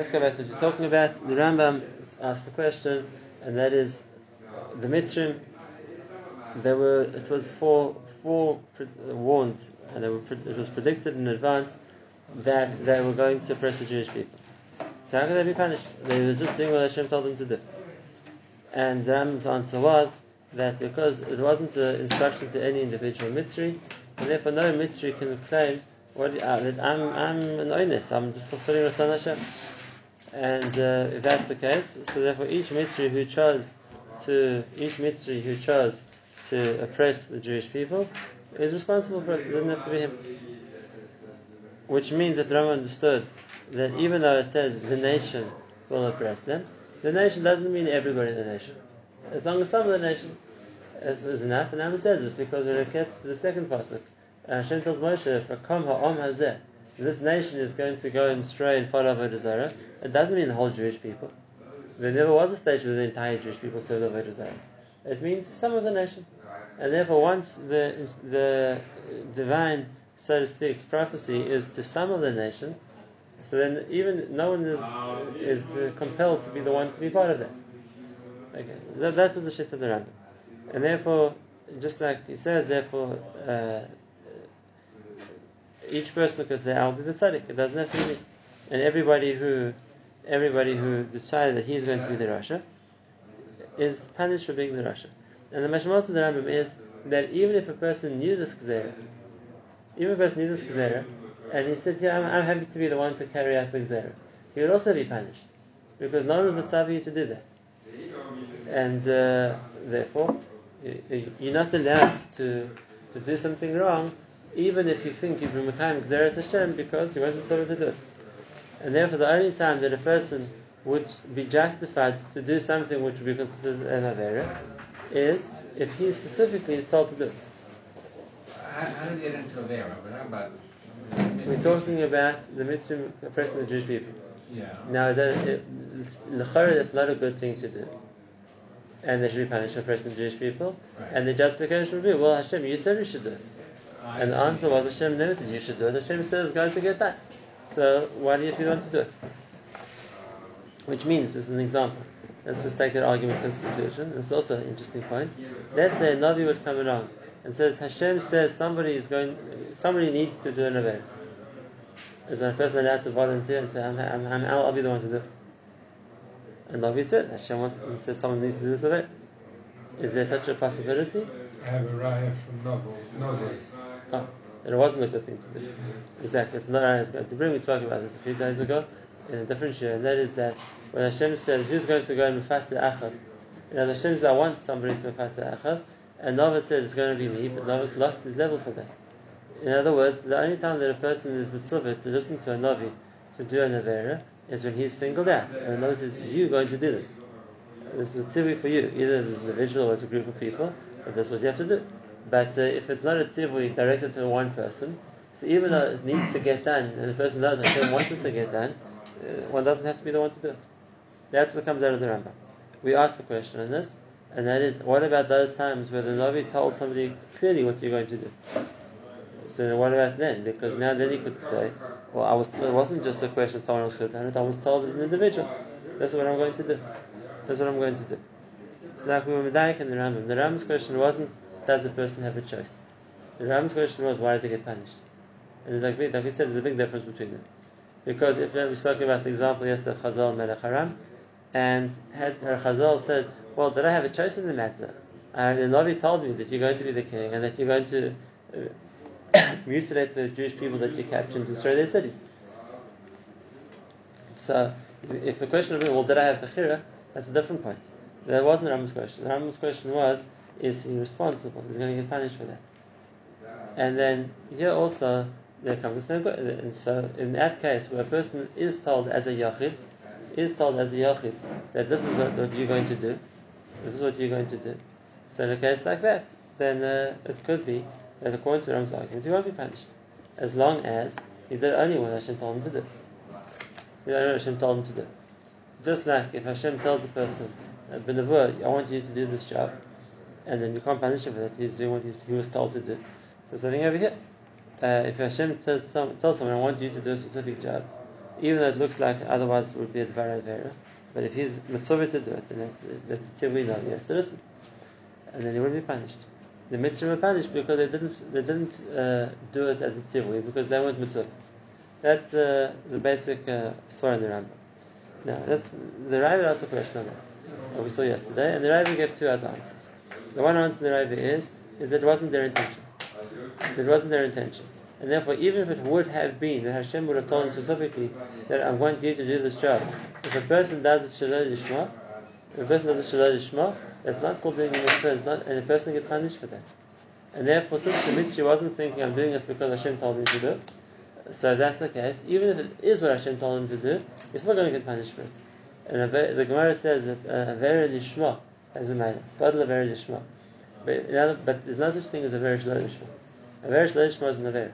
Let's go back to what you're talking about. The Rambam asked the question, and that is the Mitzrim. There were it was four four warned, and were, it was predicted in advance that they were going to oppress the Jewish people. So how could they be punished? They were just doing what Hashem told them to do. And the Rambam's answer was that because it wasn't an instruction to any individual Mitzri, and therefore no Mitzri can claim what, uh, that I'm, I'm an onus, I'm just fulfilling Ratzon Hashem. And uh, if that's the case, so therefore each Mitzri who chose to each Mitzri who chose to oppress the Jewish people is responsible for it. It doesn't have to be him. Which means that Rama understood that even though it says the nation will oppress them, the nation doesn't mean everybody in the nation. As long as some of the nation is, is enough, and Rama says this because when it gets to the second pasuk, Hashem tells Moshe, "For kom ha'om hazeh." This nation is going to go and stray and follow Avodah it doesn't mean the whole Jewish people. There never was a stage where the entire Jewish people served Avodah Zarah. It means some of the nation. And therefore, once the, the divine, so to speak, prophecy is to some of the nation, so then even no one is, is compelled to be the one to be part of that. Okay, that, that was the shift of the Rambam. And therefore, just like he says, therefore, uh, each person could say, "I'll be the tzaddik." It doesn't have to be me. And everybody who, everybody who decided that he's going to be the Rasha, is punished for being the Rasha. And the mashmas of the Rambam is that even if a person knew this gzera, even if a person knew this gzera, and he said, "Yeah, I'm, I'm, happy to be the one to carry out the gzera," he would also be punished because no one was you to do that. And uh, therefore, you're not allowed to to do something wrong even if you think you've been Mekayim Gzeres Hashem because you wasn't told to do it. And therefore, the only time that a person would be justified to do something which would be considered an Avera is if he specifically is told to do it. How, how did he get into Avera? We're talking about. We're talking about the mitzvah oppressing the Jewish people. Yeah. Now, is that, it, that's not a good thing to do. And they should be punished for oppressing the Jewish people. Right. And the justification would be, well, Hashem, you said we should do it. I And the answer was Hashem never said you should do it. Hashem said it's going to get done. So why do you want to do it? Which means, this is an example. Let's just take that argument to conclusion. It's also an interesting point. Let's say a Navi would come along and says Hashem says somebody is going, somebody needs to do an event. Is a person allowed to volunteer and say, I'm, I'm, I'm, I'll be the one to do it? And Navi said, Hashem wants, says someone needs to do this event. Is there such a possibility? I have a raya from novel, novels. Oh, and it wasn't a good thing to do. Exactly. It's not right. It's going to bring. We spoke about this a few days ago in a different year, and that is that when Hashem says, "Who's going to go and mufata achad?" You know, Hashem says, "I want somebody to mufata achad," and Nova said, "It's going to be me," but Nova's lost his level for that. In other words, the only time that a person is mitzvah to listen to a Navi to do an avera is when he's singled out, and the says, "You're going to do this." This is a tzivui for you, either as an individual or as a group of people, but that's what you have to do. But uh, if it's not a tzivui directed to one person, so even though it needs to get done, and the person Hashem wants it to get done, uh, one doesn't have to be the one to do it. That's what comes out of the Rambam. We asked the question on this, and that is, what about those times where the Navi told somebody clearly what you're going to do? So what about then? Because now then he could say, well, I was, it wasn't just a question someone else could have done it, I was told as an individual. That's what I'm going to do. That's what I'm going to do. So like we were Medayik in the Rambam. The Rambam's question wasn't, does the person have a choice? The Rambam's question was, why does he get punished? And like, we- like we said, there's a big difference between them. Because if we spoke about the example yesterday of Chazael Melech Haram, and had Chazael said, well, did I have a choice in the matter? And the Navi told me that you're going to be the king and that you're going to uh, mutilate the Jewish people that you captured and destroy their cities. So, if the question was, well, did I have Bechira? That's a different point. That wasn't the Rambam's question. The Rambam's question was, is responsible? He's going to get punished for that. And then here also there comes the question. And so in that case, where a person is told as a yachid, is told as a yachid that this is what, what you're going to do, this is what you're going to do. So in a case like that, then uh, it could be that according to the Rambam's argument, he won't be punished, as long as he did only what Hashem told him to do. He did only what Hashem told him to do. Just like if Hashem tells a person, uh, "Benavur, I want you to do this job," and then you can't punish him for that, he's doing what he, was told to do. So something over here. Uh, if Hashem tells, some, tells someone, I want you to do a specific job, even though it looks like otherwise it would be a Dvar Avera. But if he's mitzvah to do it, then that's the tzivui no, he has to listen. And then he would be punished. The mitzvah were punished because they didn't they didn't uh, do it as a tzivui because they weren't mitzvah. That's the the basic uh, story in the Rambam. Now, that's, the Raiva asked a question on that, we saw yesterday, and the Raiva gave two other answers. The one answer the Raiva is is that it wasn't their intention. It wasn't their intention. And therefore, even if it would have been that Hashem would have told them specifically that I want you to do this job, if a person does it shalom if a person does it shalom lishma, that's not called doing a it's not, and a person gets punished for that. And therefore, since the mitzvah wasn't thinking I'm doing this because Hashem told me to do it, so that's the case. Even if it is what Hashem told him to do, he's still going to get punished for it. And the Gemara says that uh, avera lishma has a matter. Very lishma. But, but there's no such thing as avera shlo lishma. Avera shlo lishma is an aver.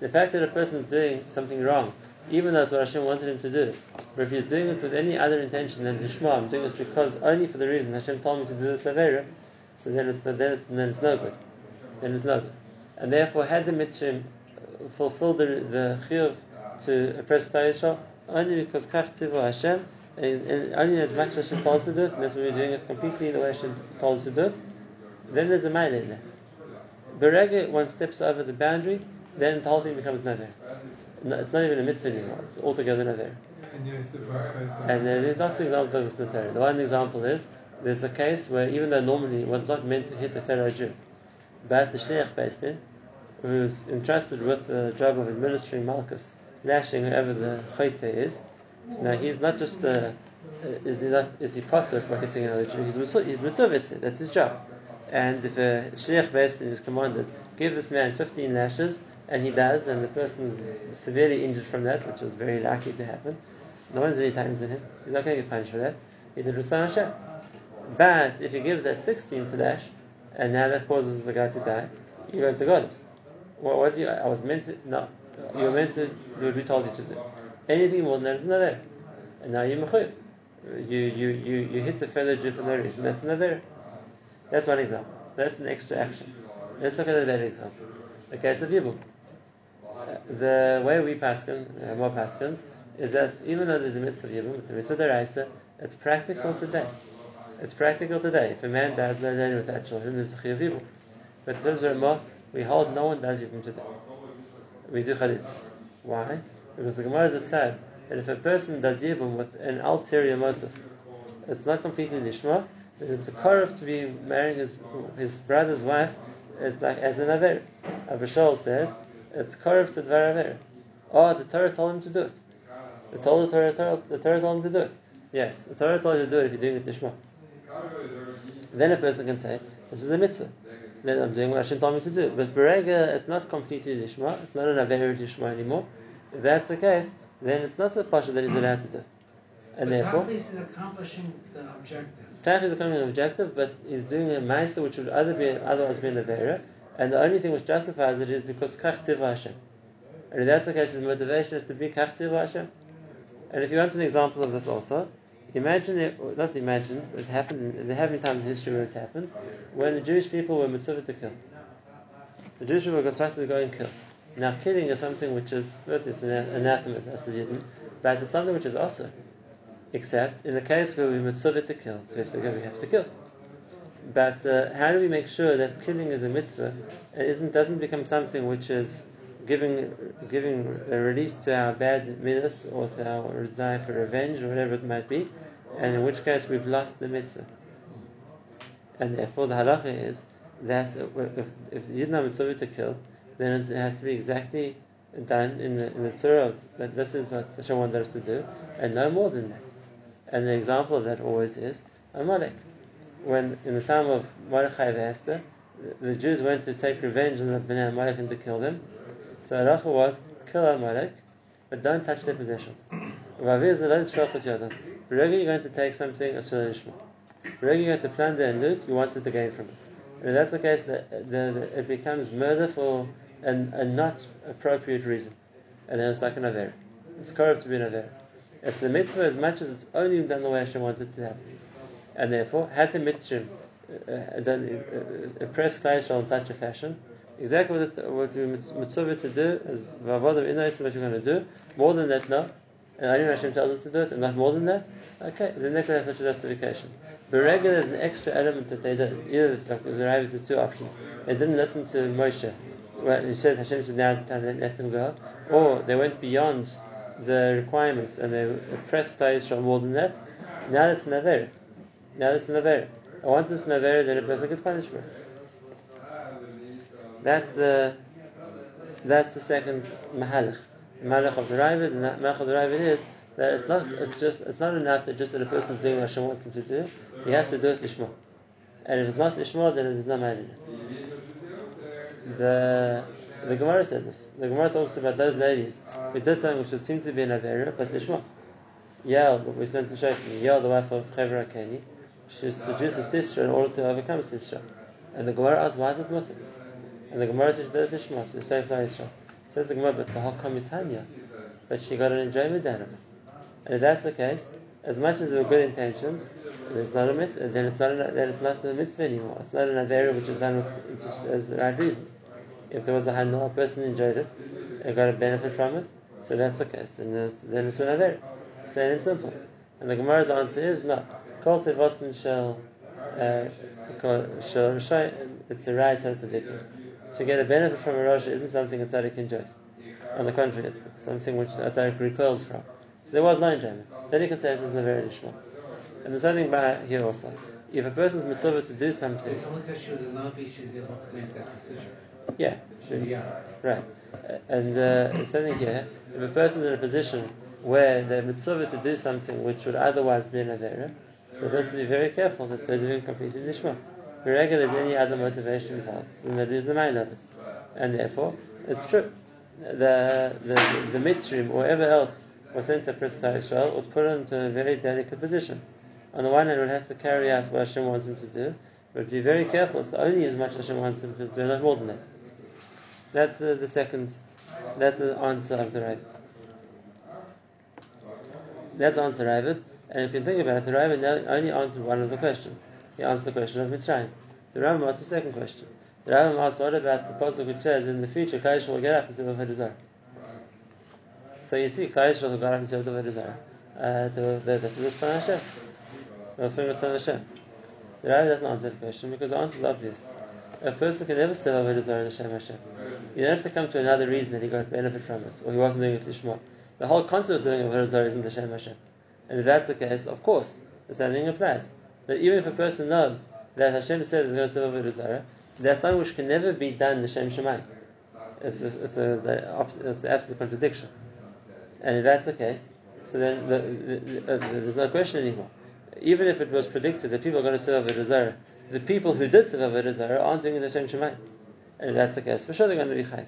The fact that a person is doing something wrong, even though it's what Hashem wanted him to do, but if he's doing it with any other intention than lishma, I'm doing this because only for the reason Hashem told me to do this avera, so then it's, then it's, then it's no good. Then it's no good. And therefore, had the mitzvah fulfilled the, the chiyuv to oppress Klal only because kach Hashem, and, and, only as much as Hashem told us to do it, and as we're doing it completely the way Hashem told us to do it, then there's a mile in that. Berega, one steps over the boundary, then the whole thing becomes naver. No, it's not even a mitzvah anymore, it's altogether naver. And uh, there's lots of examples of this in the. The one example is, there's a case where even though normally one's not meant to hit a fellow Jew, but the shliach beis din, who's entrusted with the job of administering malkus, lashing whoever the chayte is. So now he's not just the uh, is he not is he patur for hitting another Jew? He's mitzvah, he's mitzvah That's his job. And if a shliach based is commanded, give this man 15 lashes, and he does, and the person is severely injured from that, which is very likely to happen. No one's any times in him. He's not going to get punished for that. He did Ratzon Hashem. But if he gives that 16th lash, and now that causes the guy to die, you go to God. What, what do you, I was meant to, no, you were meant to do what we told you to do. Anything more than that is not there. And now you're. You, you, you, you hit the fellow Jew for no reason. That's another. That's one example. That's an extra action. Let's look at another example. The case of Yibum. The way we paskin, uh, more paskins, is that even though there's a mitzvah of Yibum, it's a mitzvah deraisa, it's practical today. It's practical today. If a man does dies learning without children, there's a chiyuv Yibum. But those are more we hold no one does Yibum today. We do Chalitz. Why? Because the Gemara is a said that if a person does Yibum with an ulterior motive, it's not completely lishma, then it's a korov to be marrying his, his brother's wife it's like as an Aver. Abba Shaul says, it's korov to Dvar Aver. Oh, the Torah told him to do it. The Torah, the Torah, the Torah told him to do it. Yes, the Torah told you to do it if you're doing it lishma. Then a person can say, this is a mitzvah then I'm doing what Hashem told me to do. But Berega, it's not completely Lishma, it's not an Aver Lishma anymore. If that's the case, then it's not so pasha that he's allowed to do. And but therefore, is accomplishing the objective. Tachlis is accomplishing an objective, but he's doing a meister which would other be, otherwise be an Avera, and the only thing which justifies it is because Kach Hashem. And if that's the case, his motivation is to be Kach Hashem. And if you want an example of this also, Imagine it, not imagine, it happened, there have been times in history where it's happened, when the Jewish people were mitzvah to kill. The Jewish people were constructed to go and kill. Now, killing is something which is, both it's an anathema, but it's something which is also. Except in the case where we mitzvah to kill, so we have to we have to kill. But uh, how do we make sure that killing is a mitzvah and isn't, doesn't become something which is giving giving a release to our bad minutes or to our desire for revenge or whatever it might be, and in which case we've lost the mitzvah. And therefore the halacha is that if, if Yidna mitzvah to kill, then it has to be exactly done in the, in the Torah of that this is what Hashem wanted us to do, and no more than that. And the example of that always is Amalek. When in the time of Mordechai and Esther, the Jews went to take revenge on the Bnei Amalek and to kill them, so halacha was kill Amalek, but don't touch their possessions. You're going to take something, a surah you're going to plunder and loot, you wanted to gain from it. If that's the case, the, it becomes murder for an, a not appropriate reason. And then it's like an aver. It's correct to be an aver. It's a mitzvah as much as it's only done the way Hashem wants it to happen. And therefore, had the mitzvah uh, uh done, uh, oppressed Klal in such a fashion, exactly what, it, what we're mitzvah to do is what you're going to do. More than that, no. and only Hashem tells us to do it, and not more than that, okay, then have such a justification. But regular there's an extra element that they did. Either like the rabbis has two options. They didn't listen to Moshe. Well, he said Hashem said now let them go, or they went beyond the requirements and they oppressed Israel more than that. Now that's an. Now that's an. And once it's an then a person gets for it. That's the that's the second mahalach. The mahalach of the Raavad, and that mahalach of the Raavad is that it's not it's just it's not enough that just that a person's doing what Hashem wants him to do. He has to do it lishma. And if it's not lishma, then it is not it. The the Gemara says this. The Gemara talks about those ladies who did something which would seem to be an avera, but lishma. Yael, what we learned in Shoftim, Yael, the wife of Chever HaKeini, she seduced Sisera in order to overcome Sisera. And the Gemara asks, why is it mutter? And the Gemara says, "There's Lishma to save Israel." Says the Gemara, but the Hakam is Hanya, but she got an enjoyment out of it. And if that's the case, as much as there were good intentions, then it's not a mitzvah. Then it's not a, then it's not a mitzvah anymore. It's not an avera which is done with, as the right reasons. If there was a hana, a person enjoyed it, and got a benefit from it, so that's the case. Then it's, then it's an avera, plain and simple. And the Gemara's answer is no. Kol tevosin shall uh, shall It's a right, so it's a to get a benefit from a Rosh isn't something a tzaddik enjoys. On the contrary, it's, it's something which a tzaddik recoils from. So there was no enjoyment. Then you can say it was very additional. And there's something by here also. If a person's mitzvah to do something. It's only because she was a Navi she was able to make that decision. Yeah, sure. Yeah. Right. And uh, something here. If a person's in a position where they're mitzvah to do something which would otherwise be an avera, so they has to be very careful that they're doing completely lishma. Wherever there's any other motivation involved, then that is the mind of it. And therefore, it's true. The the the, mitzrim or whatever else was sent to Pritzker Israel was put into a very delicate position. On the one hand, it has to carry out what Hashem wants him to do, but be very careful. It's only as much as Hashem wants him to do, not more than that. That's the, the second. That's the answer of the Raavad. That's the answer of Raavad. And if you think about it, the Raavad only answered one of the questions. He answered the question of Mitzrayim. The Rambam asked the second question. The Rambam asked, what about the pasuk which says in the future, Kaish will get up and Zarah? So you see, Kaish will get up and Avodah Zarah. Uh, the the the Hashem. The Hashem. The Rambam doesn't answer the question because the answer is obvious. A person can never serve Avodah Zarah in Hashem Hashem. You don't have to come to another reason that he got benefit from it, or he wasn't doing it lishma. The whole concept of serving Avodah Zarah isn't Hashem Hashem. And if that's the case, of course, the same thing applies that even if a person knows that Hashem says he's going to serve Avodah Zarah, that's something which can never be done Hashem Shemayim. It's a, it's a the, it's the absolute contradiction. And if that's the case, so then the, the, uh, there's no question anymore. Even if it was predicted that people are going to serve Avodah Zarah, the people who did serve Avodah Zarah aren't doing the Hashem Shemayim. And if that's the case, for sure they're going to be chayv.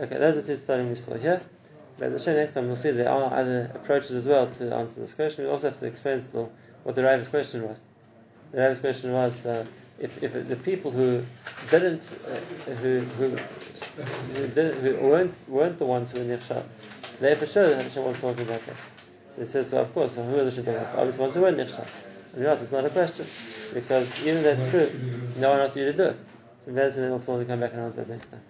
Okay, those are two starting we saw here. But the show next time we'll see there are other approaches as well to answer this question. We also have to explain still what the Rav's question was. The Rav's question was uh, if, if the people who didn't, uh, who, who, who, didn't, who weren't, weren't the ones who were nichshal, they for sure Hashem was talking about that. So he says, so of course, so who the Hashem talking about? Obviously, ones who were nichshal. And yes, it's not a question because even if that's true, no one asked you to do it. So and then also come back and answer that next time.